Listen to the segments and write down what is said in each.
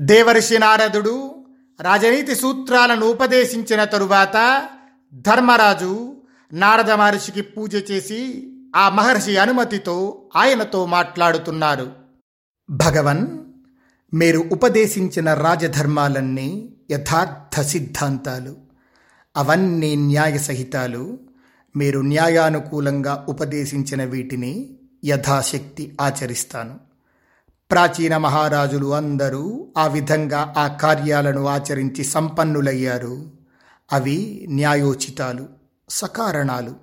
దేవర్షి నారదుడు రాజనీతి సూత్రాలను ఉపదేశించిన తరువాత ధర్మరాజు నారద మహర్షికి పూజ చేసి ఆ మహర్షి అనుమతితో ఆయనతో మాట్లాడుతున్నారు. భగవన్ మీరు ఉపదేశించిన రాజధర్మాలన్నీ యథార్థ సిద్ధాంతాలు. అవన్నీ న్యాయ సహితాలు. మీరు న్యాయానుకూలంగా ఉపదేశించిన వీటిని యథాశక్తి ఆచరిస్తాను. ప్రాచీన మహారాజులు అందరూ ఆ విధంగా ఆ కార్యాలను ఆచరించి సంపన్నులయ్యారు. అవి న్యాయోచితాలు సకారణాలు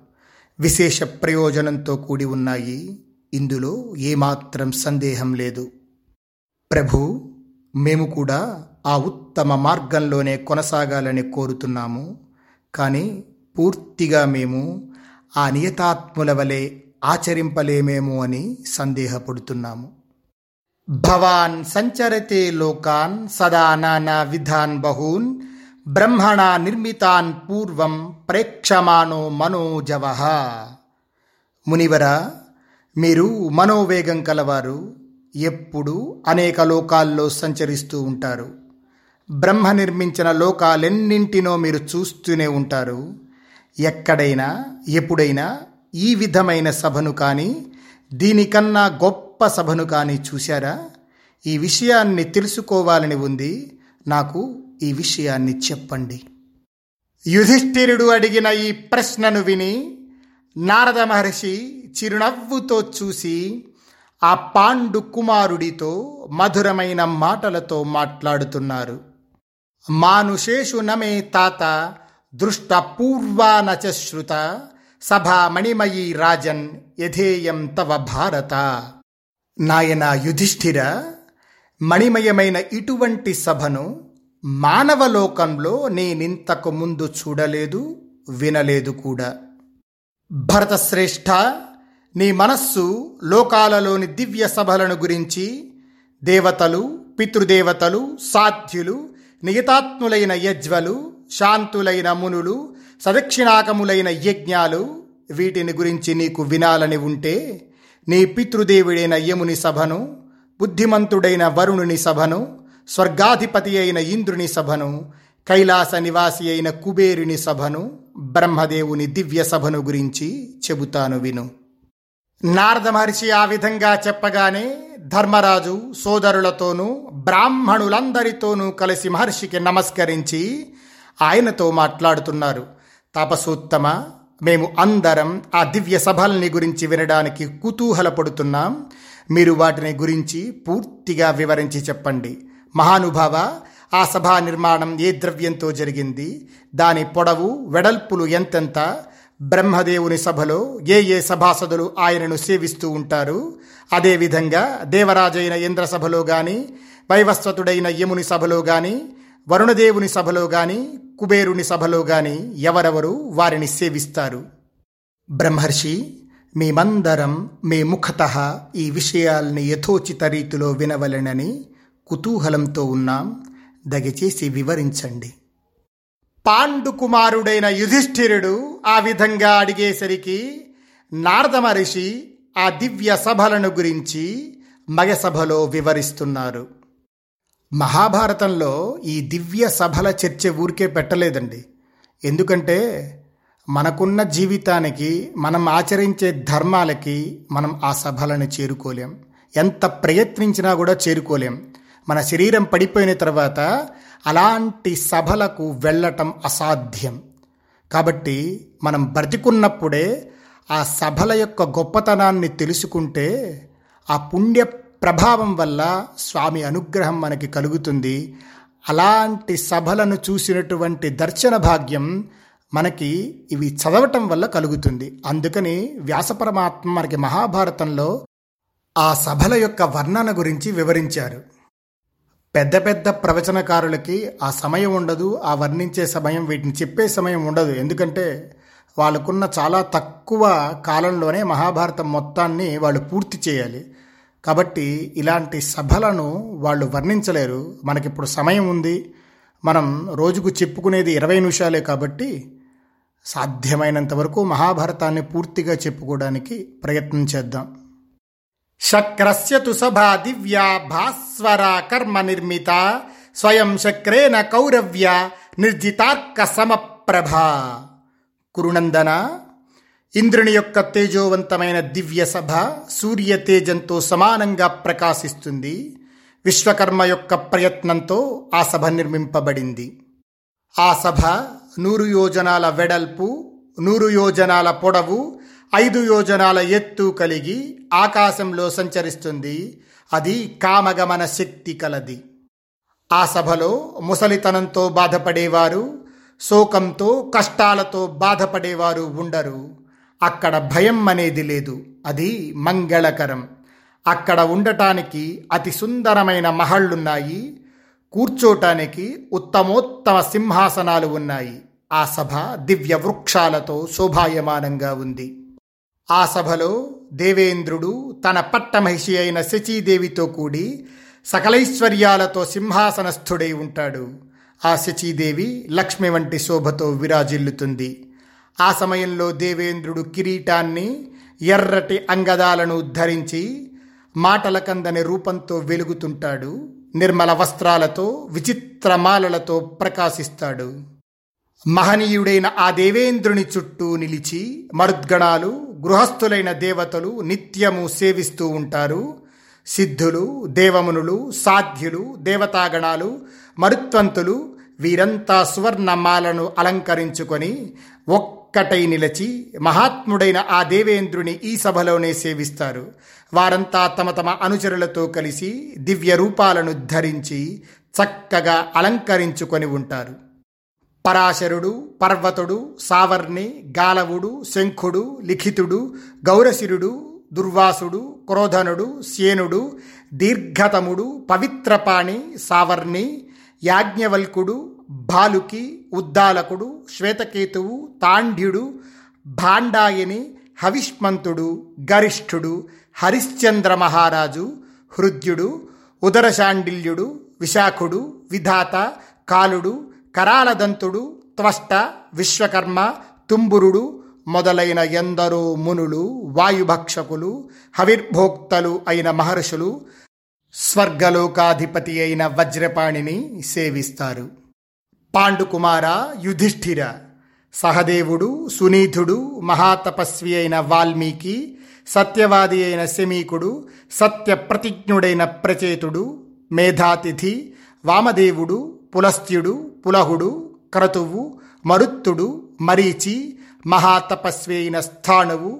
విశేష ప్రయోజనంతో కూడి ఉన్నాయి. ఇందులో ఏమాత్రం సందేహం లేదు. ప్రభు మేము కూడా ఆ ఉత్తమ మార్గంలోనే కొనసాగాలని కోరుతున్నాము. కానీ పూర్తిగా మేము ఆ నియతాత్ముల వలె ఆచరింపలేమేమో అని సందేహపడుతున్నాము. భవాన్ సంచరతే లోకాన్ సదా నానా విధాన్ బహూన్ బ్రహ్మణ నిర్మితాన్ పూర్వం ప్రేక్షమానో మనోజవ. మునివర మీరు మనోవేగం కలవారు ఎప్పుడు అనేక లోకాల్లో సంచరిస్తూ ఉంటారు. బ్రహ్మ నిర్మించిన లోకాలెన్నింటినో మీరు చూస్తూనే ఉంటారు. ఎక్కడైనా ఎప్పుడైనా ఈ విధమైన సభను కానీ దీనికన్నా గొప్ప సభను కానీ చూశారా? ఈ విషయాన్ని తెలుసుకోవాలని ఉంది. నాకు ఈ విషయాన్ని చెప్పండి. యుధిష్ఠిరుడు అడిగిన ఈ ప్రశ్నను విని నారద మహర్షి చిరునవ్వుతో చూసి ఆ పాండు కుమారుడితో మధురమైన మాటలతో మాట్లాడుతున్నారు. మానుషేషు నమే తాత దృష్ట పూర్వానచ శ్రుత సభా మణిమయీ రాజన్ యథేయం తవ భారత. నాయన యుధిష్ఠిర మణిమయమైన ఇటువంటి సభను మానవలోకంలో నేనింతకు ముందు చూడలేదు వినలేదు కూడా. భరతశ్రేష్ఠ నీ మనస్సు లోకాలలోని దివ్య సభలను గురించి దేవతలు పితృదేవతలు సాధ్యులు నియతాత్ములైన యజ్వలు శాంతులైన మునులు సదక్షిణాకములైన యజ్ఞాలు వీటిని గురించి నీకు వినాలని ఉంటే నీ పితృదేవుడైన యముని సభను బుద్ధిమంతుడైన వరుణుని సభను స్వర్గాధిపతి అయిన ఇంద్రుని సభను కైలాస నివాసి అయిన కుబేరుని సభను బ్రహ్మదేవుని దివ్య సభను గురించి చెబుతాను విను. నారద మహర్షి ఆ విధంగా చెప్పగానే ధర్మరాజు సోదరులతోనూ బ్రాహ్మణులందరితోనూ కలిసి మహర్షికి నమస్కరించి ఆయనతో మాట్లాడుతున్నారు. తపసోత్తమ మేము అందరం ఆ దివ్య సభల్ని గురించి వినడానికి కుతూహలపడుతున్నాం. మీరు వాటిని గురించి పూర్తిగా వివరించి చెప్పండి. మహానుభావ ఆ సభా నిర్మాణం ఏ ద్రవ్యంతో జరిగింది? దాని పొడవు వెడల్పులు ఎంతెంత? బ్రహ్మదేవుని సభలో ఏ ఏ సభాసదులు ఆయనను సేవిస్తూ ఉంటారు? అదేవిధంగా దేవరాజైన ఇంద్ర సభలో గాని వైవస్వతుడైన యముని సభలో కానీ వరుణదేవుని సభలో గాని కుబేరుని సభలో గాని ఎవరెవరు వారిని సేవిస్తారు? బ్రహ్మర్షి మేమందరం మీ ముఖత ఈ విషయాల్ని యథోచిత రీతిలో వినవలెనని కుతూహలంతో ఉన్నాం. దయచేసి వివరించండి. పాండు కుమారుడైన యుధిష్ఠిరుడు ఆ విధంగా అడిగేసరికి నారద మహర్షి ఆ దివ్య సభలను గురించి మగసభలో వివరిస్తున్నారు. మహాభారతంలో ఈ దివ్య సభల చర్చ ఊరికే పెట్టలేదండి. ఎందుకంటే మనకున్న జీవితానికి మనం ఆచరించే ధర్మాలకి మనం ఆ సభలను చేరుకోలేం. ఎంత ప్రయత్నించినా కూడా చేరుకోలేం. మన శరీరం పడిపోయిన తర్వాత అలాంటి సభలకు వెళ్ళటం అసాధ్యం. కాబట్టి మనం బ్రతికున్నప్పుడే ఆ సభల యొక్క గొప్పతనాన్ని తెలుసుకుంటే ఆ పుణ్య ప్రభావం వల్ల స్వామి అనుగ్రహం మనకి కలుగుతుంది. అలాంటి సభలను చూసినటువంటి దర్శన భాగ్యం మనకి ఇవి చదవటం వల్ల కలుగుతుంది. అందుకని వ్యాసపరమాత్మ మనకి మహాభారతంలో ఆ సభల యొక్క వర్ణన గురించి వివరించారు. పెద్ద పెద్ద ప్రవచనకారులకి ఆ సమయం ఉండదు ఆ వర్ణించే సమయం వీటిని చెప్పే సమయం ఉండదు. ఎందుకంటే వాళ్ళకున్న చాలా తక్కువ కాలంలోనే మహాభారతం మొత్తాన్ని వాళ్ళు పూర్తి చేయాలి. కాబట్టి ఇలాంటి సభలను వాళ్ళు వర్ణించలేరు. మనకిప్పుడు సమయం ఉంది. మనం రోజుకు చెప్పుకునేది ఇరవై నిమిషాలే కాబట్టి సాధ్యమైనంత వరకు మహాభారతాన్ని పూర్తిగా చెప్పుకోవడానికి ప్రయత్నం చేద్దాం. శక్రస్య తు సభా దివ్యా భాస్వర కర్మ నిర్మిత స్వయం శక్రేణ కౌరవ్య నిర్జితార్క సమప్రభ. కురునందన? ఇంద్రుని యొక్క తేజోవంతమైన దివ్య సభ సూర్య తేజంతో సమానంగా ప్రకాశిస్తుంది. విశ్వకర్మ యొక్క ప్రయత్నంతో ఆ సభ నిర్మింపబడింది. ఆ సభ నూరు యోజనాల వెడల్పు నూరు యోజనాల పొడవు ఐదు యోజనాల ఎత్తు కలిగి ఆకాశంలో సంచరిస్తుంది. అది కామగమన శక్తి కలది. ఆ సభలో ముసలితనంతో బాధపడేవారు శోకంతో కష్టాలతో బాధపడేవారు ఉండరు. అక్కడ భయం అనేది లేదు. అది మంగళకరం. అక్కడ ఉండటానికి అతి సుందరమైన మహళ్ళున్నాయి. కూర్చోటానికి ఉత్తమోత్తమ సింహాసనాలు ఉన్నాయి. ఆ సభ దివ్య వృక్షాలతో శోభాయమానంగా ఉంది. ఆ సభలో దేవేంద్రుడు తన పట్టమహిషి అయిన శచీదేవితో కూడి సకలైశ్వర్యాలతో సింహాసనస్థుడై ఉంటాడు. ఆ శచీదేవి లక్ష్మి వంటి శోభతో విరాజిల్లుతుంది. ఆ సమయంలో దేవేంద్రుడు కిరీటాన్ని ఎర్రటి అంగదాలను ధరించి మాటల కందని రూపంతో వెలుగుతుంటాడు. నిర్మల వస్త్రాలతో విచిత్రమాలలతో ప్రకాశిస్తాడు. మహనీయుడైన ఆ దేవేంద్రుని చుట్టూ నిలిచి మరుద్గణాలు గృహస్థులైన దేవతలు నిత్యము సేవిస్తూ ఉంటారు. సిద్ధులు దేవమునులు సాధ్యులు దేవతాగణాలు మరుత్వంతులు వీరంతా సువర్ణమాలను అలంకరించుకొని ఒక్కటై నిలచి మహాత్ముడైన ఆ దేవేంద్రుని ఈ సభలోనే సేవిస్తారు. వారంతా తమ తమ అనుచరులతో కలిసి దివ్య రూపాలను ధరించి చక్కగా అలంకరించుకొని ఉంటారు. పరాశరుడు పర్వతుడు సావర్ణి గాలవుడు శంఖుడు లిఖితుడు గౌరశిరుడు దుర్వాసుడు క్రోధనుడు సేనుడు దీర్ఘతముడు పవిత్రపాణి సావర్ణి యాజ్ఞవల్కుడు బాలుకి ఉద్దాలకుడు శ్వేతకేతువు తాండ్యుడు భాండాయని హవిష్మంతుడు గరిష్ఠుడు హరిశ్చంద్ర మహారాజు హృద్యుడు ఉదరశాండిల్యుడు విశాఖుడు విధాత కాలుడు కరాలదంతుడు త్వష్ట విశ్వకర్మ తుంబురుడు మొదలైన ఎందరో మునులు వాయుభక్షకులు హవిర్భోక్తలు అయిన మహర్షులు స్వర్గలోకాధిపతి అయిన వజ్రపాణిని సేవిస్తారు. పాండుకుమార యుధిష్ఠిర సహదేవుడు సునీధుడు మహాతపస్వి అయిన వాల్మీకి సత్యవాది అయిన శమీకుడు సత్యప్రతిజ్ఞుడైన ప్రచేతుడు మేధాతిథి వామదేవుడు పులస్త్యుడు పులహుడు క్రతువు మరుత్తుడు మరీచి మహాతపస్వి అయిన స్థాణువు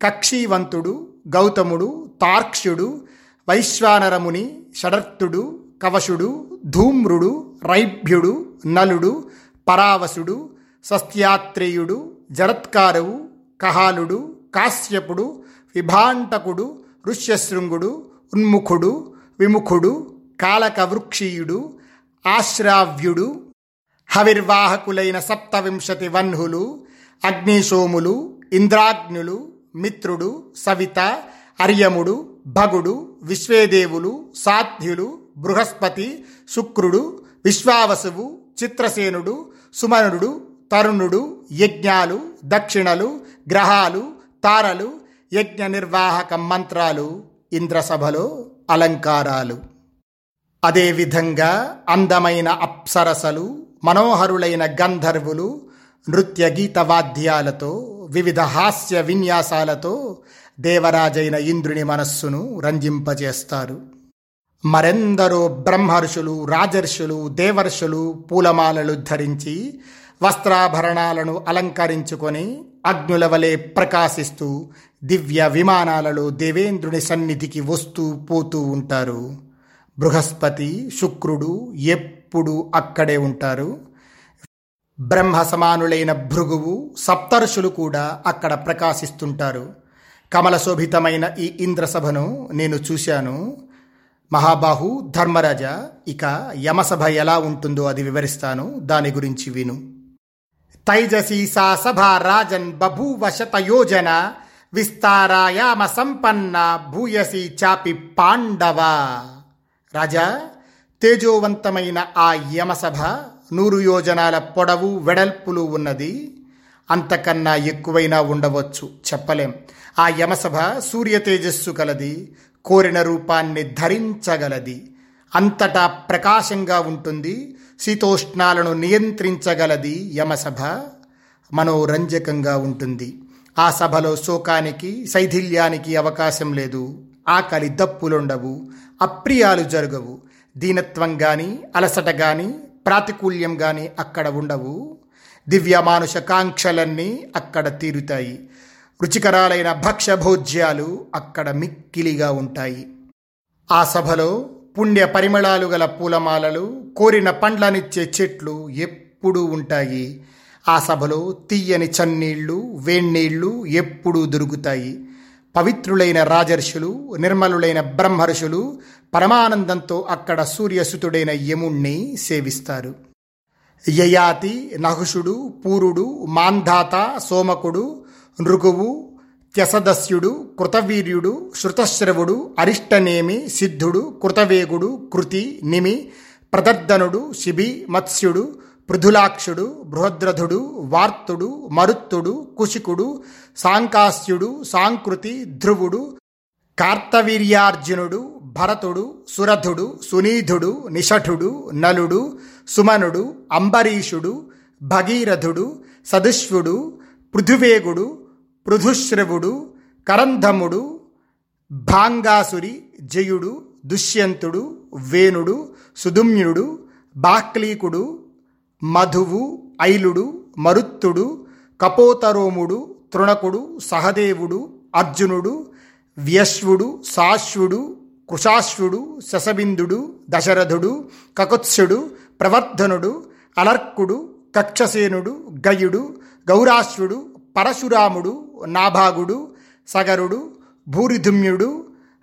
కక్షీవంతుడు గౌతముడు తార్క్ష్యుడు వైశ్వానరముని షడర్తుడు కవశుడు ధూమ్రుడు రైభ్యుడు నలుడు పరావసుడు సస్త్యాత్రేయుడు జరత్కారవు కహాలుడు కాశ్యపుడు విభాంటకుడు ఋష్యశృంగుడు ఉన్ముఖుడు విముఖుడు కాళకవృక్షీయుడు ఆశ్రావ్యుడు హవిర్వాహకులైన సప్తవింశతి వన్హులు అగ్నిశోములు ఇంద్రాగ్నులు మిత్రుడు సవిత అర్యముడు భగుడు విశ్వేదేవులు సాధ్యులు బృహస్పతి శుక్రుడు విశ్వావసువు చిత్రసేనుడు సుమనుడు తరుణుడు యజ్ఞాలు దక్షిణలు గ్రహాలు తారలు యజ్ఞ నిర్వాహక మంత్రాలు ఇంద్రసభలో అలంకారాలు. అదేవిధంగా అందమైన అప్సరసలు మనోహరులైన గంధర్వులు నృత్య గీత వాద్యాలతో వివిధ హాస్య విన్యాసాలతో దేవరాజైన ఇంద్రుని మనస్సును రంజింపజేస్తారు. మరెందరో బ్రహ్మర్షులు రాజర్షులు దేవర్షులు పూలమాలలు ధరించి వస్త్రాభరణాలను అలంకరించుకొని అగ్నుల వలె ప్రకాశిస్తూ దివ్య విమానాలలో దేవేంద్రుని సన్నిధికి వస్తూ పోతూ ఉంటారు. బృహస్పతి శుక్రుడు ఎప్పుడు అక్కడే ఉంటారు. బ్రహ్మ సమానులైన భృగువు సప్తర్షులు కూడా అక్కడ ప్రకాశిస్తుంటారు. కమల శోభితమైన ఈ ఇంద్రసభను నేను చూశాను. మహాబాహు ధర్మరాజ ఇక యమసభ ఎలా ఉంటుందో అది వివరిస్తాను. దాని గురించి విను. తైజసీ సా సభ రాజన్ బభూవశతయోజన విస్తారాయామ సంపన్న భూయసి చాపి పాండవ. రాజా తేజోవంతమైన ఆ యమసభ నూరు యోజనాల పొడవు వెడల్పులు ఉన్నది. అంతకన్నా ఎక్కువైనా ఉండవచ్చు. చెప్పలేం. ఆ యమసభ సూర్య తేజస్సు కలది. కోరిన రూపాన్ని ధరించగలది. అంతటా ప్రకాశంగా ఉంటుంది. శీతోష్ణాలను నియంత్రించగలది యమసభ మనోరంజకంగా ఉంటుంది. ఆ సభలో శోకానికి శైథిల్యానికి అవకాశం లేదు. ఆకలి దప్పులుండవు. అప్రియాలు జరగవు. దీనత్వం గాని అలసట గాని ప్రాతికూల్యం గాని అక్కడ ఉండవు. దివ్యమానుష కాంక్షలన్నీ అక్కడ తీరుతాయి. రుచికరాలైన భక్ష్యభోజ్యాలు అక్కడ మిక్కిలిగా ఉంటాయి. ఆ సభలో పుణ్య పరిమళాలు గల పూలమాలలు కోరిన పండ్లనిచ్చే చెట్లు ఎప్పుడూ ఉంటాయి. ఆ సభలో తీయని చన్నీళ్ళు వేన్నీళ్ళు ఎప్పుడూ దొరుకుతాయి. పవిత్రులైన రాజర్షులు నిర్మలులైన బ్రహ్మర్షులు పరమానందంతో అక్కడ సూర్యసుతుడైన యముణ్ణి సేవిస్తారు. యయాతి నహుషుడు పూరుడు మాంధాత సోమకుడు నృగువు త్యసదస్యుడు కృతవీర్యుడు శృతశ్రవుడు అరిష్టనేమి సిద్ధుడు కృతవేగుడు కృతి నిమి ప్రదర్దనుడు శిబి మత్స్యుడు పృథులాక్షుడు బృహద్రథుడు వార్తుడు మరుత్తుడు కుశికుడు సాంకాస్యుడు సాంకృతి ధ్రువుడు కార్తవీర్యార్జునుడు భరతుడు సురథుడు సునీధుడు నిషఠుడు నలుడు సుమనుడు అంబరీషుడు భగీరథుడు సదుష్వుడు పృథువేగుడు పృథుశ్రవుడు కరంధముడు భాంగాసురి జయుడు దుష్యంతుడు వేణుడు సుదుమ్యుడు బాక్లీకుడు మధువు ఐలుడు మరుత్తుడు కపోతరోముడు తృణకుడు సహదేవుడు అర్జునుడు వ్యశ్వుడు సాశ్వుడు కృషాశ్వుడు శశబిందుడు దశరథుడు కకుత్సుడు ప్రవర్ధనుడు అలర్కుడు కక్షసేనుడు గయుడు గౌరాశ్వుడు పరశురాముడు నాభాగుడు సగరుడు భూరిధుమ్యుడు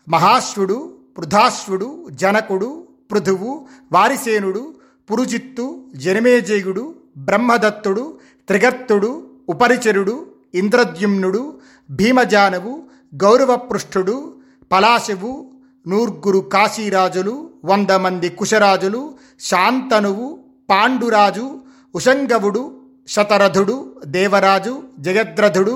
మహాశ్వుడు పృథాశ్వుడు జనకుడు పృథువు వారిసేనుడు పురుజిత్తు జనమేజయుడు బ్రహ్మదత్తుడు త్రిగర్తుడు ఉపరిచరుడు ఇంద్రద్యుమ్నుడు భీమజానవు గౌరవపృష్ఠుడు పలాశవు నూర్గురు కాశీరాజులు వంద మంది కుశరాజులు శాంతనువు పాండురాజు ఉషంగవుడు శతరథుడు దేవరాజు జయద్రథుడు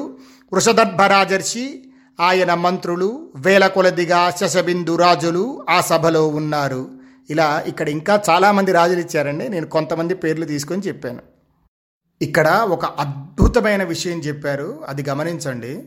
వృషదర్భరాజర్షి ఆయన మంత్రులు వేల కొలదిగా శశబిందు రాజులు ఆ సభలో ఉన్నారు. ఇలా ఇక్కడ ఇంకా చాలామంది రాజులు ఇచ్చారండి. నేను కొంతమంది పేర్లు తీసుకొని చెప్పాను. ఇక్కడ ఒక అద్భుతమైన విషయం చెప్పారు. అది గమనించండి.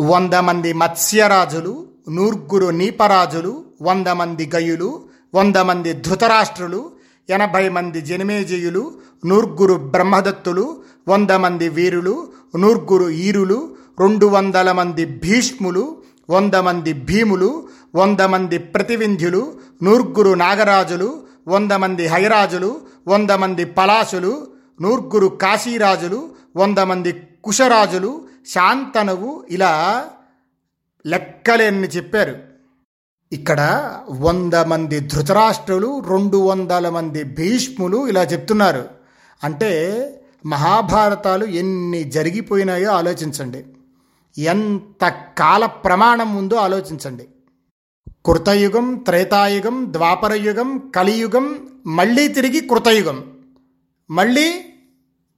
వంద మంది మత్స్యరాజులు నూర్గురు నీపరాజులు వంద మంది గయులు వంద మంది ధృతరాష్ట్రులు ఎనభై మంది జనమేజయులు నూర్గురు బ్రహ్మదత్తులు వంద మంది వీరులు నూర్గురు ఈరులు రెండు వందల మంది భీష్ములు వంద మంది భీములు వంద మంది ప్రతివింధ్యులు నూర్గురు నాగరాజులు వంద మంది హైరాజులు వంద మంది పలాసులు నూర్గురు కాశీరాజులు వంద మంది కుశరాజులు శాంతనువు ఇలా లెక్కలేని చెప్పారు. ఇక్కడ వంద మంది ధృతరాష్ట్రులు రెండు వందల మంది భీష్ములు ఇలా చెప్తున్నారు. అంటే మహాభారతాలు ఎన్ని జరిగిపోయినాయో ఆలోచించండి. ఎంత కాల ప్రమాణం ఉందో ఆలోచించండి. కృతయుగం త్రేతాయుగం ద్వాపరయుగం కలియుగం మళ్ళీ తిరిగి కృతయుగం మళ్ళీ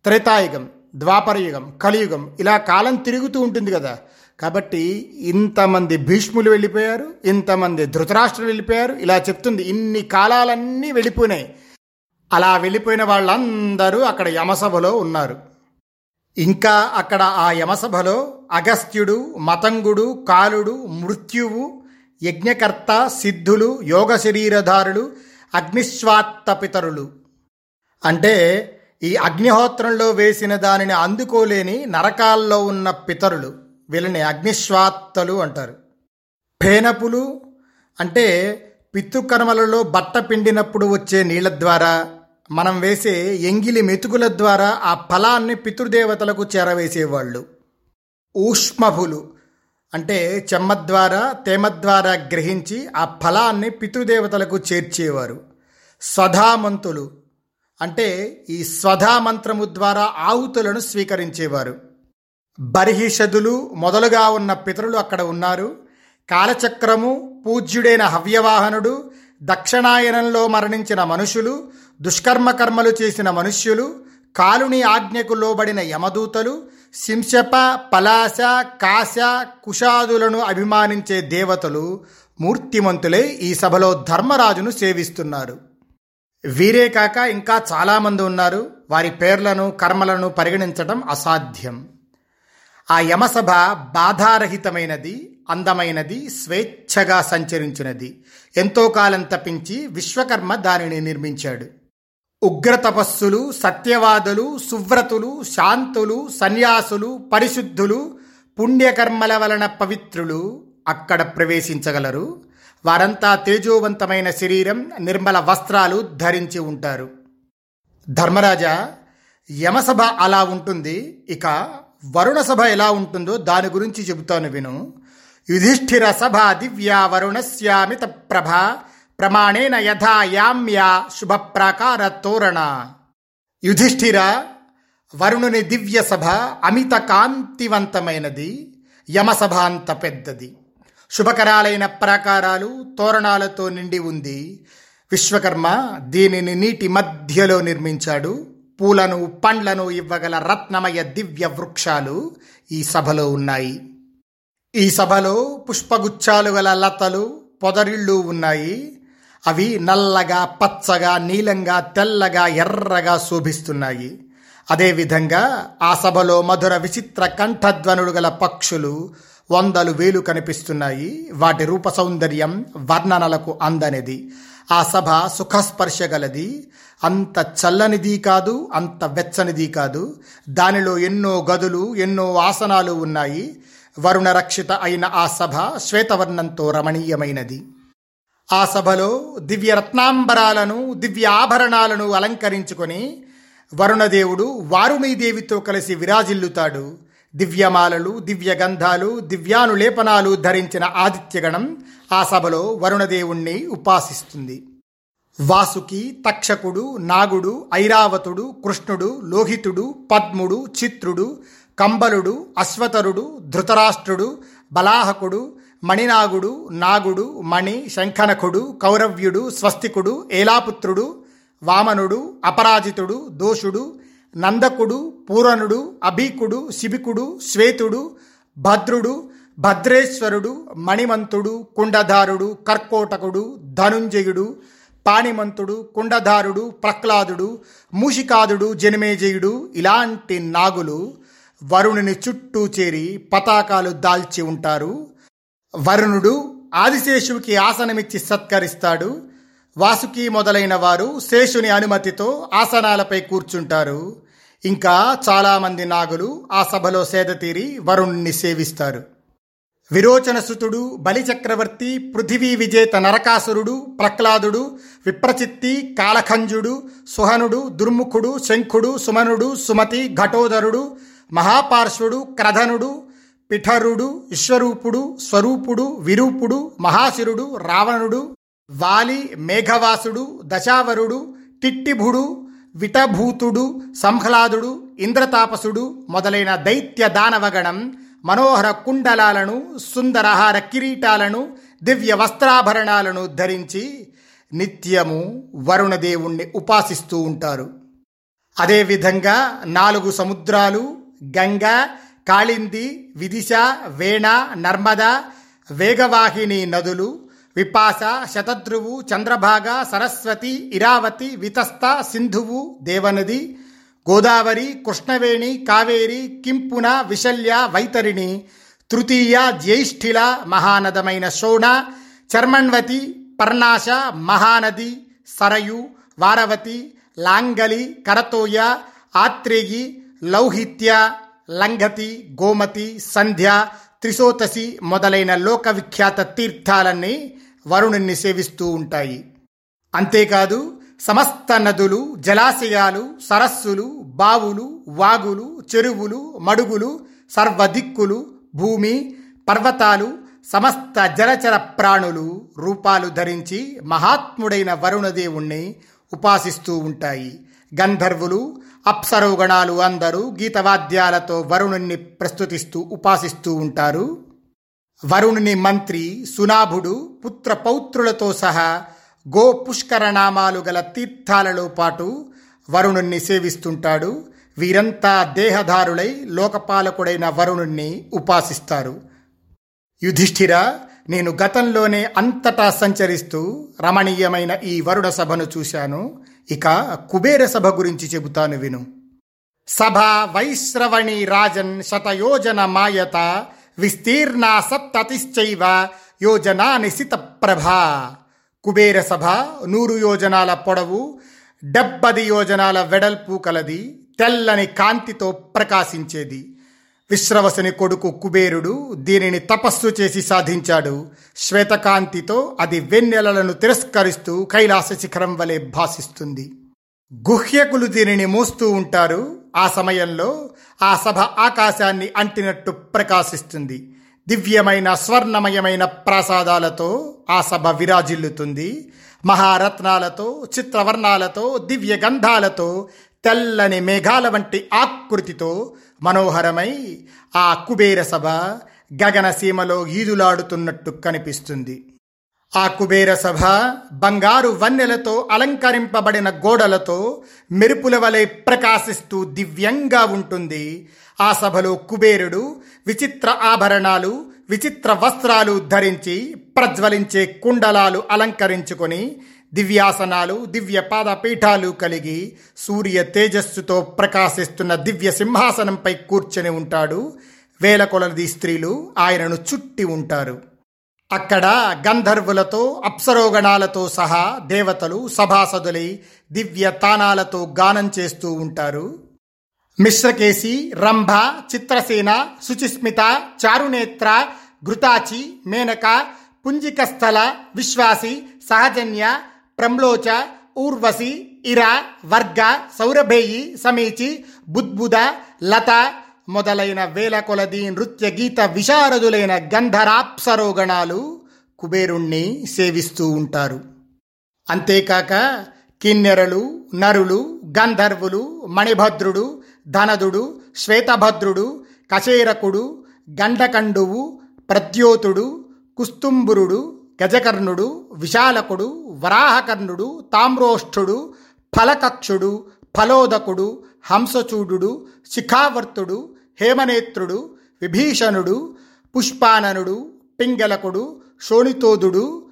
త్రేతాయుగం ద్వాపరయుగం కలియుగం ఇలా కాలం తిరుగుతూ ఉంటుంది కదా. కాబట్టి ఇంతమంది భీష్ములు వెళ్ళిపోయారు ఇంతమంది ధృతరాష్ట్రులు వెళ్ళిపోయారు ఇలా చెప్తుంది. ఇన్ని కాలాలన్నీ వెళ్ళిపోయినాయి. అలా వెళ్ళిపోయిన వాళ్ళందరూ అక్కడ యమసభలో ఉన్నారు. ఇంకా అక్కడ ఆ యమసభలో అగస్త్యుడు మతంగుడు కాలుడు మృత్యువు యజ్ఞకర్త సిద్ధులు యోగ శరీరధారులు అగ్నిశ్వాత్తపితరులు అంటే ఈ అగ్నిహోత్రంలో వేసిన దానిని అందుకోలేని నరకాల్లో ఉన్న పితరులు. వీళ్ళని అగ్నిశ్వాత్తలు అంటారు. ఫేనపులు అంటే పితృకర్మలలో బట్ట పిండినప్పుడు వచ్చే నీళ్ళ ద్వారా మనం వేసే ఎంగిలి మెతుకుల ద్వారా ఆ ఫలాన్ని పితృదేవతలకు చేరవేసేవాళ్ళు. ఊష్మభులు అంటే చెమ్మ ద్వారా తేమ ద్వారా గ్రహించి ఆ ఫలాన్ని పితృదేవతలకు చేర్చేవారు. స్వధామంతులు అంటే ఈ స్వధామంత్రము ద్వారా ఆహుతులను స్వీకరించేవారు. బర్హిషదులు మొదలుగా ఉన్న పితరులు అక్కడ ఉన్నారు. కాలచక్రము పూజ్యుడైన హవ్యవాహనుడు దక్షిణాయనంలో మరణించిన మనుషులు దుష్కర్మ కర్మలు చేసిన మనుష్యులు కాలుని ఆజ్ఞకు లోబడిన యమదూతలు శింశప పలాశ కాశ కుషాదులను అభిమానించే దేవతలు మూర్తిమంతులై ఈ సభలో ధర్మరాజును సేవిస్తున్నారు. వీరే కాక ఇంకా చాలామంది ఉన్నారు. వారి పేర్లను కర్మలను పరిగణించడం అసాధ్యం. ఆ యమసభ బాధారహితమైనది. అందమైనది స్వేచ్ఛగా సంచరించినది. ఎంతో కాలం తప్పించి విశ్వకర్మ దానిని నిర్మించాడు. ఉగ్ర తపస్సులు సత్యవాదులు సువ్రతులు శాంతులు సన్యాసులు పరిశుద్ధులు పుణ్యకర్మల వలన పవిత్రులు అక్కడ ప్రవేశించగలరు. వారంతా తేజోవంతమైన శరీరం నిర్మల వస్త్రాలు ధరించి ఉంటారు. ధర్మరాజా యమసభ అలా ఉంటుంది. ఇక వరుణ సభ ఎలా ఉంటుందో దాని గురించి చెబుతాను విను. యుధిష్ఠిర సభ దివ్యా వరుణస్యామిత ప్రభ ప్రమాణేన యథా యామ్యా శుభప్రాకార తోరణ యుధిష్ఠిర వరుణుని దివ్య సభ అమిత కాంతివంతమైనది యమసభ అంత పెద్దది. శుభకరాలైన ప్రాకారాలు తోరణాలతో నిండి ఉంది. విశ్వకర్మ దీనిని నీటి మధ్యలో నిర్మించాడు. పూలను పండ్లను ఇవ్వగల రత్నమయ దివ్య వృక్షాలు ఈ సభలో ఉన్నాయి. ఈ సభలో పుష్పగుచ్చాలు గల లతలు పొదరిళ్ళు ఉన్నాయి. అవి నల్లగా పచ్చగా నీలంగా తెల్లగా ఎర్రగా శోభిస్తున్నాయి. అదేవిధంగా ఆ సభలో మధుర విచిత్ర కంఠధ్వనులు గల పక్షులు వందలు వేలు కనిపిస్తున్నాయి. వాటి రూప సౌందర్యం వర్ణనలకు అందనిది. ఆ సభ సుఖస్పర్శ గలది. అంత చల్లనిది కాదు అంత వెచ్చనిది కాదు. దానిలో ఎన్నో గదులు ఎన్నో ఆసనాలు ఉన్నాయి. వరుణ రక్షిత అయిన ఆ సభ శ్వేతవర్ణంతో రమణీయమైనది. ఆ సభలో దివ్య రత్నాంబరాలను దివ్య ఆభరణాలను అలంకరించుకొని వరుణదేవుడు వారుణీదేవితో కలిసి విరాజిల్లుతాడు. దివ్యమాలలు దివ్య గంధాలు దివ్యానులేపనాలు ధరించిన ఆదిత్యగణం ఆ సభలో వరుణదేవుణ్ణి ఉపాసిస్తుంది. వాసుకి తక్షకుడు నాగుడు ఐరావతుడు కృష్ణుడు లోహితుడు పద్ముడు చిత్రుడు కంబలుడు అశ్వతరుడు ధృతరాష్ట్రుడు బలాహకుడు మణినాగుడు నాగుడు మణి శంఖనకుడు కౌరవ్యుడు స్వస్తికుడు ఏలాపుత్రుడు వామనుడు అపరాజితుడు దోషుడు నందకుడు పూరణుడు అభీకుడు శిబికుడు శ్వేతుడు భద్రుడు భద్రేశ్వరుడు మణిమంతుడు కుండధారుడు కర్కోటకుడు ధనుంజయుడు పాణిమంతుడు కుండధారుడు ప్రహ్లాదుడు మూషికాదుడు జనమేజయుడు ఇలాంటి నాగులు వరుణుని చుట్టూ చేరి పతాకాలు దాల్చి ఉంటారు. వరుణుడు ఆదిశేషువుకి ఆసనమిచ్చి సత్కరిస్తాడు. వాసుకి మొదలైన వారు శేషుని అనుమతితో ఆసనాలపై కూర్చుంటారు. ఇంకా చాలామంది నాగులు ఆ సభలో సేదతీరి వరుణుణ్ణి సేవిస్తారు. విరోచనసుతుడు బలిచక్రవర్తి పృథివీ విజేత నరకాసురుడు ప్రహ్లాదుడు విప్రచిత్తి కాలఖంజుడు సుహనుడు దుర్ముఖుడు శంఖుడు సుమనుడు సుమతి ఘటోదరుడు మహాపార్శ్వుడు క్రధనుడు పిఠరుడు విశ్వరూపుడు స్వరూపుడు విరూపుడు మహాశిరుడు రావణుడు వాలి మేఘవాసుడు దశావరుడు టిట్టిభుడు విటభూతుడు సంహ్లాదుడు ఇంద్రతాపసుడు మొదలైన దైత్య దానవగణం మనోహర కుండలాలను సుందరహార కిరీటాలను దివ్య వస్త్రాభరణాలను ధరించి నిత్యము వరుణదేవుణ్ణి ఉపాసిస్తూ ఉంటారు. అదేవిధంగా నాలుగు సముద్రాలు గంగ కాళింది విదిశ వేణ నర్మద వేగవాహిని నదులు విపాస శతద్రువు చంద్రభాగ సరస్వతి ఇరావతి వితస్త సింధువు దేవనది గోదావరి కృష్ణవేణి కావేరి కింపున విశల్య వైతరిణి తృతీయ జ్యేష్ఠిల మహానదమైన శోణ చర్మణ్వతి పర్ణాశ మహానది సరయు వారవతి లాంగలి కరతోయ ఆత్రేయి లౌహిత్య లంఘతి గోమతి సంధ్య త్రిశోతసి మొదలైన లోకవిఖ్యాత తీర్థాలన్నీ వరుణుణ్ణి సేవిస్తూ ఉంటాయి. అంతేకాదు సమస్త నదులు జలాశయాలు సరస్సులు బావులు వాగులు చెరువులు మడుగులు సర్వదిక్కులు భూమి పర్వతాలు సమస్త జలచర ప్రాణులు రూపాలు ధరించి మహాత్ముడైన వరుణదేవుణ్ణి ఉపాసిస్తూ ఉంటాయి. గంధర్వులు అప్సరోగణాలు అందరూ గీతవాద్యాలతో వరుణుణ్ణి ప్రస్తుతిస్తూ ఉపాసిస్తూ ఉంటారు. వరుణుని మంత్రి సునాభుడు పుత్ర పౌత్రులతో సహా గో పుష్కరనామాలు గల తీర్థాలలో పాటు వరుణుణ్ణి సేవిస్తుంటాడు. వీరంతా దేహధారులై లోకపాలకుడైన వరుణుణ్ణి ఉపాసిస్తారు. యుధిష్ఠిర నేను గతంలోనే అంతటా సంచరిస్తూ రమణీయమైన ఈ వరుణ సభను చూశాను. ఇక కుబేర సభ గురించి చెబుతాను విను. సభ వైశ్రవణి రాజన్ శతయోజన మాయత విస్తీర్ణా సప్తతిశ్చైవ యోజనా నిశిత ప్రభా కుబేర సభ నూరు యోజనాల పొడవు డెబ్బది యోజనాల వెడల్పు కలది తెల్లని కాంతితో ప్రకాశించేది. విశ్రవసుని కొడుకు కుబేరుడు దీనిని తపస్సు చేసి సాధించాడు. శ్వేతకాంతితో అది వెన్నెలలను తిరస్కరిస్తూ కైలాస శిఖరం వలె భాసిస్తుంది. గుహ్యకులు దీనిని మోస్తూ ఉంటారు. ఆ సమయంలో ఆ సభ ఆకాశాన్ని అంటినట్టు ప్రకాశిస్తుంది. దివ్యమైన స్వర్ణమయమైన ప్రాసాదాలతో ఆ సభ విరాజిల్లుతుంది. మహారత్నాలతో చిత్రవర్ణాలతో దివ్య గంధాలతో తెల్లని మేఘాల వంటి ఆకృతితో మనోహరమై ఆ కుబేర సభ గగనసీమలో ఈదులాడుతున్నట్టు కనిపిస్తుంది. ఆ కుబేర సభ బంగారు వన్నెలతో అలంకరింపబడిన గోడలతో మెరుపుల వలె ప్రకాశిస్తూ దివ్యంగా ఉంటుంది. ఆ సభలో కుబేరుడు విచిత్ర ఆభరణాలు విచిత్ర వస్త్రాలు ధరించి ప్రజ్వలించే కుండలాలు అలంకరించుకొని దివ్యాసనాలు దివ్య పాదపీఠాలు కలిగి సూర్య తేజస్సుతో ప్రకాశిస్తున్న దివ్య సింహాసనంపై కూర్చొని ఉంటాడు. వేల కొలది స్త్రీలు ఆయనను చుట్టి ఉంటారు. అక్కడ గంధర్వులతో అప్సరోగణాలతో సహా దేవతలు సభాసదులై దివ్య తానాలతో గానం చేస్తూ ఉంటారు. మిశ్రకేశి రంభ చిత్రసేన శుచిస్మిత చారునేత్ర ఘృతాచి మేనక పుంజికస్థల విశ్వాసి సహజన్య ప్రమ్లోచ ఊర్వశి ఇరా వర్గ సౌరభేయి సమీచి బుద్బుద లత మొదలైన వేల కొలది నృత్య గీత విశారదులైన గంధరాప్సరోగణాలు కుబేరుణ్ణి సేవిస్తూ ఉంటారు. అంతేకాక కిన్నెరలు నరులు గంధర్వులు మణిభద్రుడు ధనదుడు శ్వేతభద్రుడు కశేరకుడు గండకండువు ప్రద్యోతుడు కుస్తుంబురుడు గజకర్ణుడు విశాలకుడు వరాహకర్ణుడు తామ్రోష్ఠుడు ఫలకక్షుడు ఫలోదకుడు హంసచూడు శిఖావర్తుడు హేమనేత్రుడు విభీషణుడు పుష్పాననుడు పింగళకుడు శోణితోదుడు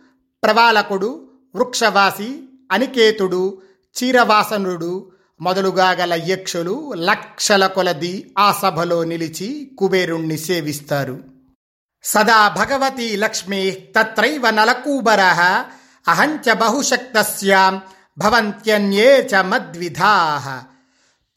ప్రవాలకుడు వృక్షవాసి అనికేతుడు చీరవాసనుడు మొదలుగా గల యక్షులు లక్షల కొలది ఆ సభలో నిలిచి కుబేరుణ్ణి సేవిస్తారు. సదా భగవతి లక్ష్మీ తత్రైవ నలకూబర అహంచ బహుశక్త్యాం భవంత్యన్యే చ మద్విధా.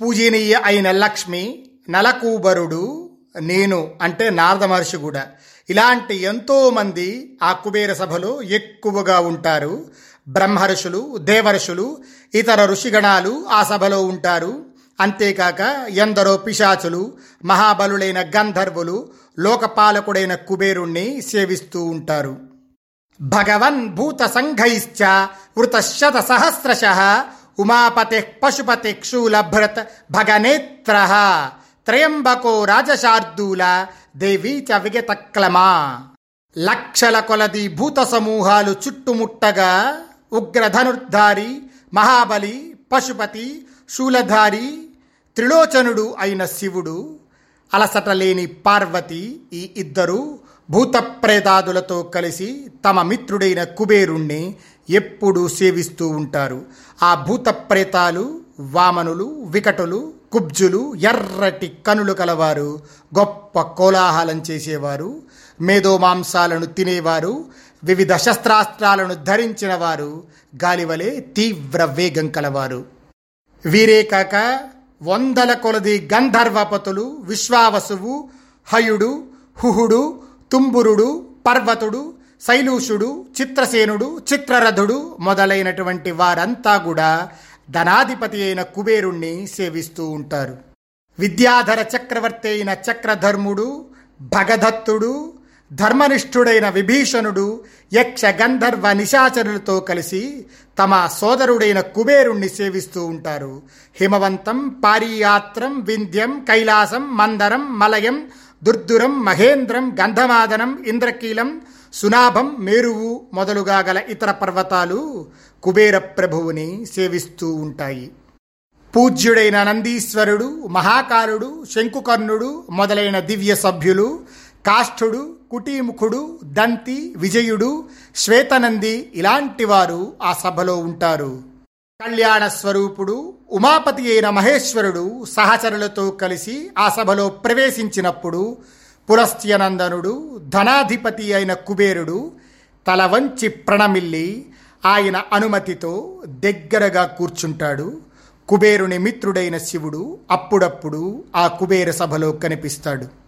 పూజనీయ అయిన లక్ష్మి నలకూబరుడు నేను అంటే నారద మహర్షి కూడా. ఇలాంటి ఎంతోమంది ఆ కుబేర సభలో ఎక్కువగా ఉంటారు. బ్రహ్మర్షులు దేవర్షులు ఇతర ఋషిగణాలు ఆ సభలో ఉంటారు. అంతేకాక ఎందరో పిశాచులు మహాబలులైన గంధర్వులు లోకపాలకుడైన కుబేరుణ్ణి సేవిస్తూ ఉంటారు. భగవన్ భూత సంఘైశ్చ వృతశత సహస్రశ ఉమాపతే పశుపతి క్షూలభ్రత భగనేత్ర త్రయంబకో రాజశార్దూల దేవీ చ విగతక్లమా. లక్షల కొలది భూత సమూహాలు చుట్టుముట్టగా ఉగ్రధనుర్ధారి మహాబలి పశుపతి శూలధారి త్రిలోచనుడు అయిన శివుడు అలసట లేని పార్వతి ఈ ఇద్దరు భూతప్రేతాదులతో కలిసి తమ మిత్రుడైన కుబేరుణ్ణి ఎప్పుడూ సేవిస్తూ ఉంటారు. ఆ భూతప్రేతాలు వామనులు వికటులు కుబ్జులు ఎర్రటి కనులు కలవారు గొప్ప కోలాహలం చేసేవారు మేధోమాంసాలను తినేవారు వివిధ శస్త్రాస్త్రాలను ధరించిన వారు గాలివలే తీవ్ర వేగం కలవారు. వీరే కాక వందల కొలది గంధర్వపతులు విశ్వావసువు హయుడు హుహుడు తుంబురుడు పర్వతుడు శైలూషుడు చిత్రసేనుడు చిత్రరథుడు మొదలైనటువంటి వారంతా కూడా ధనాధిపతి అయిన కుబేరుణ్ణి సేవిస్తూ ఉంటారు. విద్యాధర చక్రవర్తి అయిన చక్రధర్ముడు భగదత్తుడు ధర్మనిష్ఠుడైన విభీషణుడు యక్ష గంధర్వ నిశాచరులతో కలిసి తమ సోదరుడైన కుబేరుణ్ణి సేవిస్తూ ఉంటారు. హిమవంతం పారియాత్రం వింధ్యం కైలాసం మందరం మలయం దుర్దురం మహేంద్రం గంధమాదనం ఇంద్రకీలం సునాభం మేరువు మొదలుగా గల ఇతర పర్వతాలు కుబేర ప్రభువుని సేవిస్తూ ఉంటాయి. పూజ్యుడైన నందీశ్వరుడు మహాకాలుడు శంకుకర్ణుడు మొదలైన దివ్య సభ్యులు కాష్ఠుడు కుటీముఖుడు దంతి విజయుడు శ్వేతనంది ఇలాంటి వారు ఆ సభలో ఉంటారు. కళ్యాణ స్వరూపుడు ఉమాపతి అయిన మహేశ్వరుడు సహచరులతో కలిసి ఆ సభలో ప్రవేశించినప్పుడు పులస్త్యనందనుడు ధనాధిపతి అయిన కుబేరుడు తల వంచి ప్రణమిల్లి ఆయన అనుమతితో దగ్గరగా కూర్చుంటాడు. కుబేరుని మిత్రుడైన శివుడు అప్పుడప్పుడు ఆ కుబేర సభలో కనిపిస్తాడు.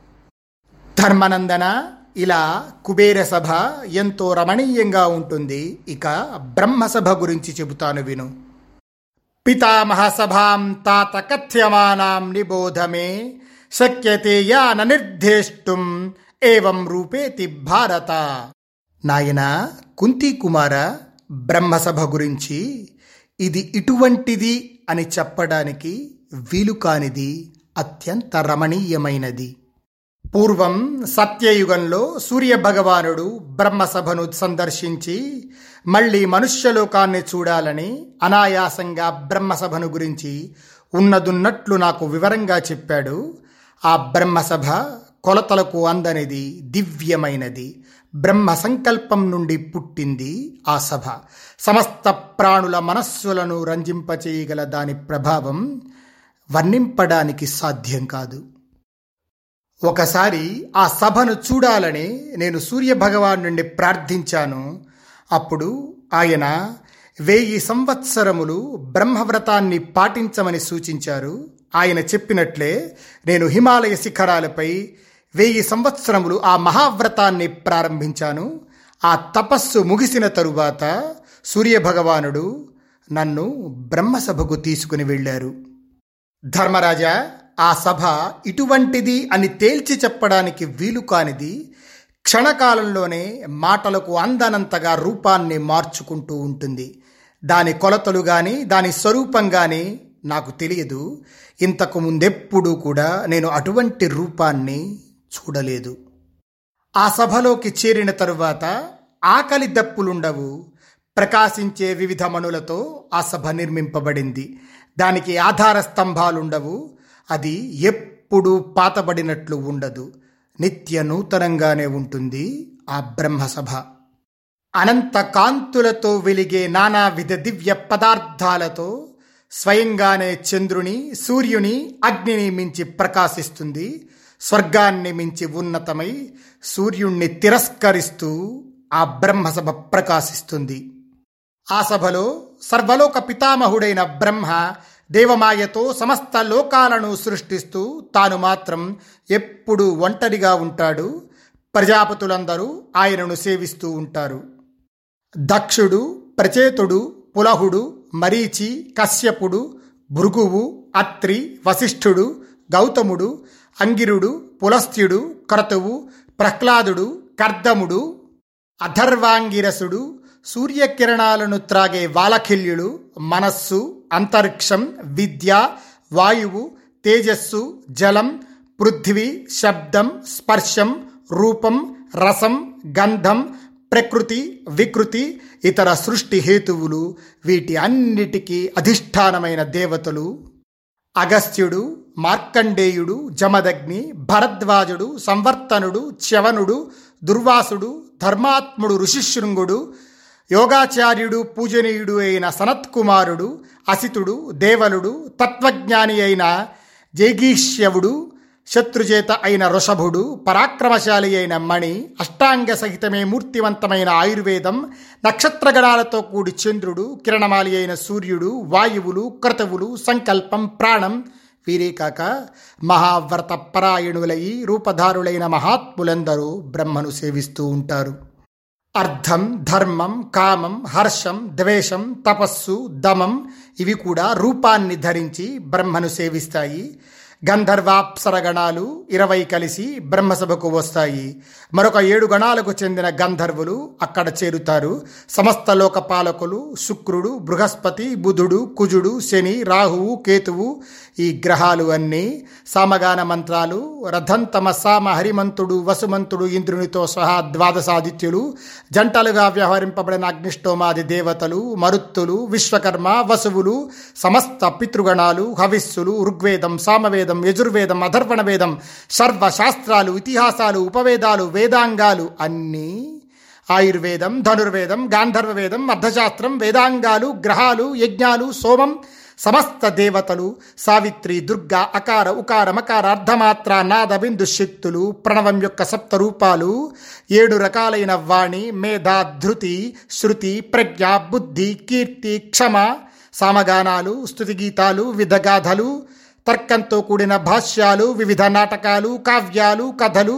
ధర్మనందన ఇలా కుబేర సభ ఎంతో రమణీయంగా ఉంటుంది. ఇక బ్రహ్మసభ గురించి చెబుతాను విను. పితామహ సభాం తాత కథ్యమానాం నిబోధమే శక్యతే యాన నిర్ధేష్టుం ఏవం రూపేతి భారత. నాయన కుంతి కుమార బ్రహ్మసభ గురించి ఇది ఇటువంటిది అని చెప్పడానికి వీలు కానిది అత్యంత రమణీయమైనది. పూర్వం సత్యయుగంలో సూర్య భగవానుడు బ్రహ్మసభను సందర్శించి మళ్ళీ మనుష్యలోకాన్ని చూడాలని అనాయాసంగా బ్రహ్మసభను గురించి ఉన్నదున్నట్లు నాకు వివరంగా చెప్పాడు. ఆ బ్రహ్మసభ కొలతలకు అందనిది దివ్యమైనది. బ్రహ్మ సంకల్పం నుండి పుట్టింది ఆ సభ. సమస్త ప్రాణుల మనస్సులను రంజింపచేయగల దాని ప్రభావం వర్ణింపడానికి సాధ్యం కాదు. ఒకసారి ఆ సభను చూడాలని నేను సూర్య భగవాన్ నుండి ప్రార్థించాను. అప్పుడు ఆయన వెయ్యి సంవత్సరములు బ్రహ్మవ్రతాన్ని పాటించమని సూచించారు. ఆయన చెప్పినట్లే నేను హిమాలయ శిఖరాలపై వెయ్యి సంవత్సరములు ఆ మహావ్రతాన్ని ప్రారంభించాను. ఆ తపస్సు ముగిసిన తరువాత సూర్యభగవానుడు నన్ను బ్రహ్మసభకు తీసుకుని వెళ్ళారు. ధర్మరాజా ఆ సభ ఇటువంటిది అని తేల్చి చెప్పడానికి వీలు కానిది క్షణకాలంలోనే మాటలకు అందనంతగా రూపాన్ని మార్చుకుంటూ ఉంటుంది. దాని కొలతలు కానీ దాని స్వరూపం కానీ నాకు తెలియదు. ఇంతకు ముందెప్పుడూ కూడా నేను అటువంటి రూపాన్ని చూడలేదు. ఆ సభలోకి చేరిన తరువాత ఆకలి దప్పులుండవు. ప్రకాశించే వివిధ మణులతో ఆ సభ నిర్మింపబడింది. దానికి ఆధార స్తంభాలుండవు. అది ఎప్పుడు పాతబడినట్లు ఉండదు. నిత్య నూతనంగానే ఉంటుంది ఆ బ్రహ్మసభ. అనంత కాంతులతో వెలిగే నానావిధ దివ్య పదార్థాలతో స్వయంగానే చంద్రుని సూర్యుని అగ్నిని మించి ప్రకాశిస్తుంది. స్వర్గాన్ని మించి ఉన్నతమై సూర్యుణ్ణి తిరస్కరిస్తూ ఆ బ్రహ్మసభ ప్రకాశిస్తుంది. ఆ సభలో సర్వలోక పితామహుడైన బ్రహ్మ దేవమాయతో సమస్త లోకాలను సృష్టిస్తూ తాను మాత్రం ఎప్పుడు ఒంటరిగా ఉంటాడు. ప్రజాపతులందరూ ఆయనను సేవిస్తూ ఉంటారు. దక్షుడు ప్రచేతుడు పులహుడు మరీచి కశ్యపుడు భృగువు అత్రి వశిష్ఠుడు గౌతముడు అంగిరుడు పులస్త్యుడు క్రతువు ప్రహ్లాదుడు కర్దముడు అధర్వాంగిరసుడు సూర్యకిరణాలను త్రాగే వాలఖిల్యుడు మనస్సు అంతరిక్షం విద్య వాయువు తేజస్సు జలం పృథ్వీ శబ్దం స్పర్శం రూపం రసం గంధం ప్రకృతి వికృతి ఇతర సృష్టి హేతువులు వీటి అన్నిటికీ అధిష్టానమైన దేవతలు. అగస్త్యుడు మార్కండేయుడు జమదగ్ని భరద్వాజుడు సంవర్తనుడు చ్యవనుడు దుర్వాసుడు ధర్మాత్ముడు ఋషిశృంగుడు యోగాచార్యుడు పూజనీయుడు అయిన సనత్కుమారుడు అసితుడు దేవలుడు తత్వజ్ఞాని అయిన జైగీష్యవుడు శత్రుచేత అయిన ఋషభుడు పరాక్రమశాలి అయిన మణి అష్టాంగ సహితమే మూర్తివంతమైన ఆయుర్వేదం నక్షత్రగణాలతో కూడి చంద్రుడు కిరణమాలి అయిన సూర్యుడు వాయువులు క్రతువులు సంకల్పం ప్రాణం వీరే కాక మహావ్రత పరాయణులై రూపధారులైన మహాత్ములందరూ బ్రహ్మను సేవిస్తూ ఉంటారు. అర్థం ధర్మం కామం హర్షం ద్వేషం తపస్సు దమం ఇవి కూడా రూపాన్ని ధరించి బ్రహ్మను సేవిస్తాయి. గంధర్వాప్సర గణాలు ఇరవై కలిసి బ్రహ్మసభకు వస్తాయి. మరొక ఏడు గణాలకు చెందిన గంధర్వులు అక్కడ చేరుతారు. సమస్త లోకపాలకులు శుక్రుడు బృహస్పతి బుధుడు కుజుడు శని రాహువు కేతువు ఈ గ్రహాలు అన్నీ సామగాన మంత్రాలు రథంతమ సామ హరిమంతుడు వసుమంతుడు ఇంద్రునితో సహా ద్వాదశాదిత్యులు జంటలుగా వ్యవహరింపబడిన అగ్నిష్టోమాది దేవతలు మరుత్తులు విశ్వకర్మ వసువులు సమస్త పితృగణాలు హవిస్సులు ఋగ్వేదం సామవేదం యజుర్వేదం అధర్వణ వేదం సర్వశాస్త్రాలు ఇతిహాసాలు ఉపవేదాలు వేదాంగాలు అన్నీ ఆయుర్వేదం ధనుర్వేదం గాంధర్వ వేదం అర్థశాస్త్రం వేదాంగాలు గ్రహాలు యజ్ఞాలు సోమం సమస్త దేవతలు సావిత్రి దుర్గా అకార ఉకార మకార అర్ధమాత్ర నాద బిందు శక్తులు ప్రణవం యొక్క సప్త రూపాలు ఏడు రకాలైన వాణి మేధాధృతి శృతి ప్రజ్ఞ బుద్ధి కీర్తి క్షమ సామగానాలు స్థుతి గీతాలు విధగాథలు తర్కంతో కూడిన భాష్యాలు వివిధ నాటకాలు కావ్యాలు కథలు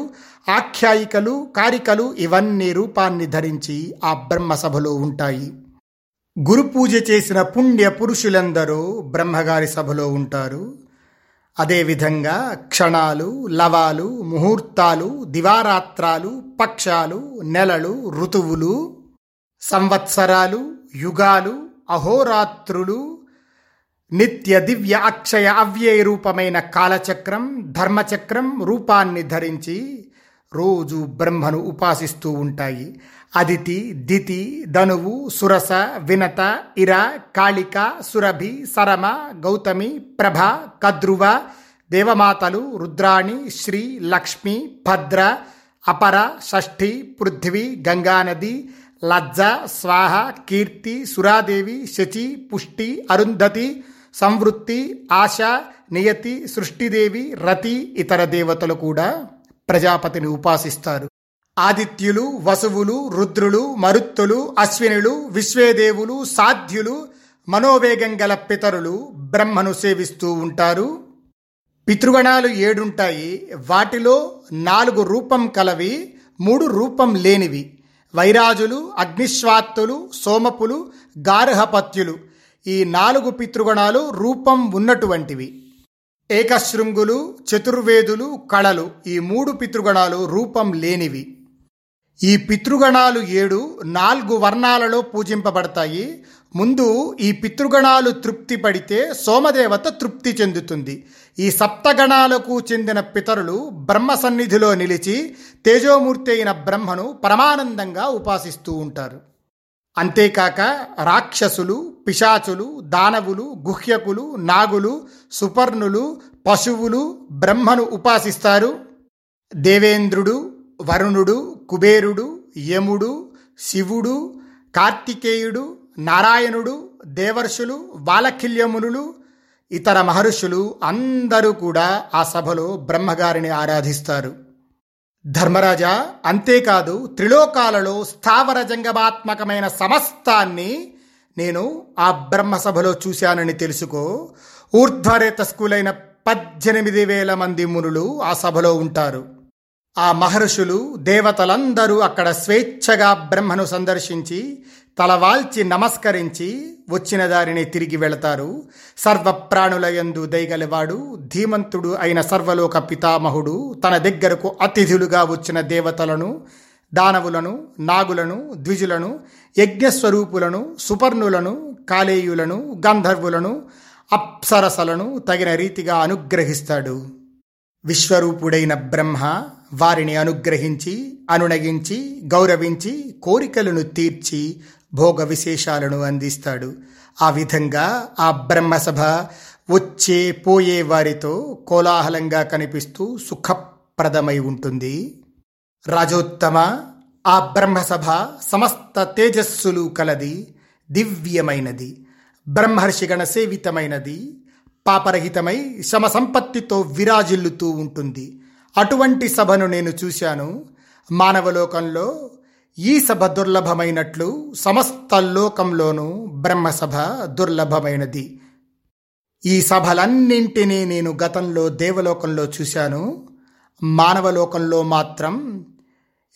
ఆఖ్యాయికలు కారికలు ఇవన్నీ రూపాన్ని ధరించి ఆ బ్రహ్మసభలో ఉంటాయి. గురు పూజ చేసిన పుణ్య పురుషులందరూ బ్రహ్మగారి సభలో ఉంటారు. అదేవిధంగా క్షణాలు లవాలు ముహూర్తాలు దివారాత్రాలు పక్షాలు నెలలు ఋతువులు సంవత్సరాలు యుగాలు అహోరాత్రులు నిత్య దివ్య అక్షయ అవ్యయ రూపమైన కాలచక్రం ధర్మచక్రం రూపాన్ని ధరించి రోజు బ్రహ్మను ఉపాసిస్తూ ఉంటాయి. అదితి దితి ధనువు సురస వినత ఇర కాళిక సురభి సరమ గౌతమి ప్రభ కద్రువ దేవమాతలు రుద్రాణి శ్రీ లక్ష్మి భద్ర అపర షష్ఠి పృథ్వీ గంగానది లజ్జ స్వాహ కీర్తి సురాదేవి శచి పుష్టి అరుంధతి సంవృత్తి ఆశ నియతి సృష్టిదేవి రతి ఇతర దేవతలు కూడా ప్రజాపతిని ఉపాసిస్తారు. ఆదిత్యులు వసువులు రుద్రులు మరుత్తులు అశ్వినులు విశ్వేదేవులు సాధ్యులు మనోవేగం గల పితరులు బ్రహ్మను సేవిస్తూ ఉంటారు. పితృగణాలు ఏడుంటాయి. వాటిలో నాలుగు రూపం కలవి మూడు రూపం లేనివి. వైరాజులు అగ్నిశ్వాత్తులు సోమపులు గార్హపత్యులు. ఈ నాలుగు పితృగణాలు రూపం ఉన్నటువంటివి. ఏకశృంగులు చతుర్వేదులు కళలు ఈ మూడు పితృగణాలు రూపం లేనివి. ఈ పితృగణాలు ఏడు నాలుగు వర్ణాలలో పూజింపబడతాయి. ముందు ఈ పితృగణాలు తృప్తి పడితే సోమదేవత తృప్తి చెందుతుంది. ఈ సప్తగణాలకు చెందిన పితరులు బ్రహ్మ సన్నిధిలో నిలిచి తేజోమూర్తి అయిన బ్రహ్మను పరమానందంగా ఉపాసిస్తూ ఉంటారు. అంతేకాక రాక్షసులు పిశాచులు దానవులు గుహ్యకులు నాగులు సుపర్ణులు పశువులు బ్రహ్మను ఉపాసిస్తారు. దేవేంద్రుడు వరుణుడు కుబేరుడు యముడు శివుడు కార్తికేయుడు నారాయణుడు దేవర్షులు బాలకిల్యమునులు ఇతర మహర్షులు అందరూ కూడా ఆ సభలో బ్రహ్మగారిని ఆరాధిస్తారు. ధర్మరాజా అంతేకాదు త్రిలోకాలలో స్థావర జంగమాత్మకమైన సమస్తాన్ని నేను ఆ బ్రహ్మసభలో చూశానని తెలుసుకో. ఊర్ధ్వరేతస్కులైన పద్దెనిమిది వేల మంది మునులు ఆ సభలో ఉంటారు. ఆ మహర్షులు దేవతలందరూ అక్కడ స్వేచ్ఛగా బ్రహ్మను సందర్శించి తలవాల్చి నమస్కరించి వచ్చిన దారిని తిరిగి వెళతారు. సర్వప్రాణులయందు దయగలవాడు ధీమంతుడు అయిన సర్వలోక పితామహుడు తన దగ్గరకు అతిథులుగా వచ్చిన దేవతలను దానవులను నాగులను ద్విజులను యజ్ఞస్వరూపులను సుపర్ణులను కాలేయులను గంధర్వులను అప్సరసలను తగిన రీతిగా అనుగ్రహిస్తాడు. విశ్వరూపుడైన బ్రహ్మ వారిని అనుగ్రహించి అనునగించి గౌరవించి కోరికలను తీర్చి భోగ విశేషాలను అందిస్తాడు. ఆ విధంగా ఆ బ్రహ్మసభ వచ్చే పోయే వారితో కోలాహలంగా కనిపిస్తూ సుఖప్రదమై ఉంటుంది. రాజోత్తమ ఆ బ్రహ్మసభ సమస్త తేజస్సులు కలది దివ్యమైనది. బ్రహ్మర్షిగణ సేవితమైనది. పాపరహితమై శమ సంపత్తితో విరాజిల్లుతూ ఉంటుంది. అటువంటి సభను నేను చూశాను. మానవలోకంలో ఈ సభ దుర్లభమైనట్లు సమస్త లోకంలోనూ బ్రహ్మసభ దుర్లభమైనది. ఈ సభలన్నింటినీ నేను గతంలో దేవలోకంలో చూశాను. మానవలోకంలో మాత్రం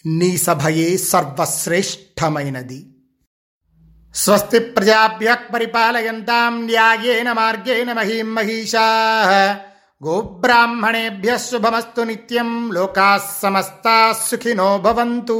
నీ సభయే సర్వశ్రేష్టమైనది. స్వస్తి ప్రజాభ్య పరిపాలయంతాం న్యాయేన మార్గేణ మహీం మహిషా గోబ్రాహ్మణేభ్య శుభమస్తు నిత్యం లోకా సమస్తా సుఖినో భవంతు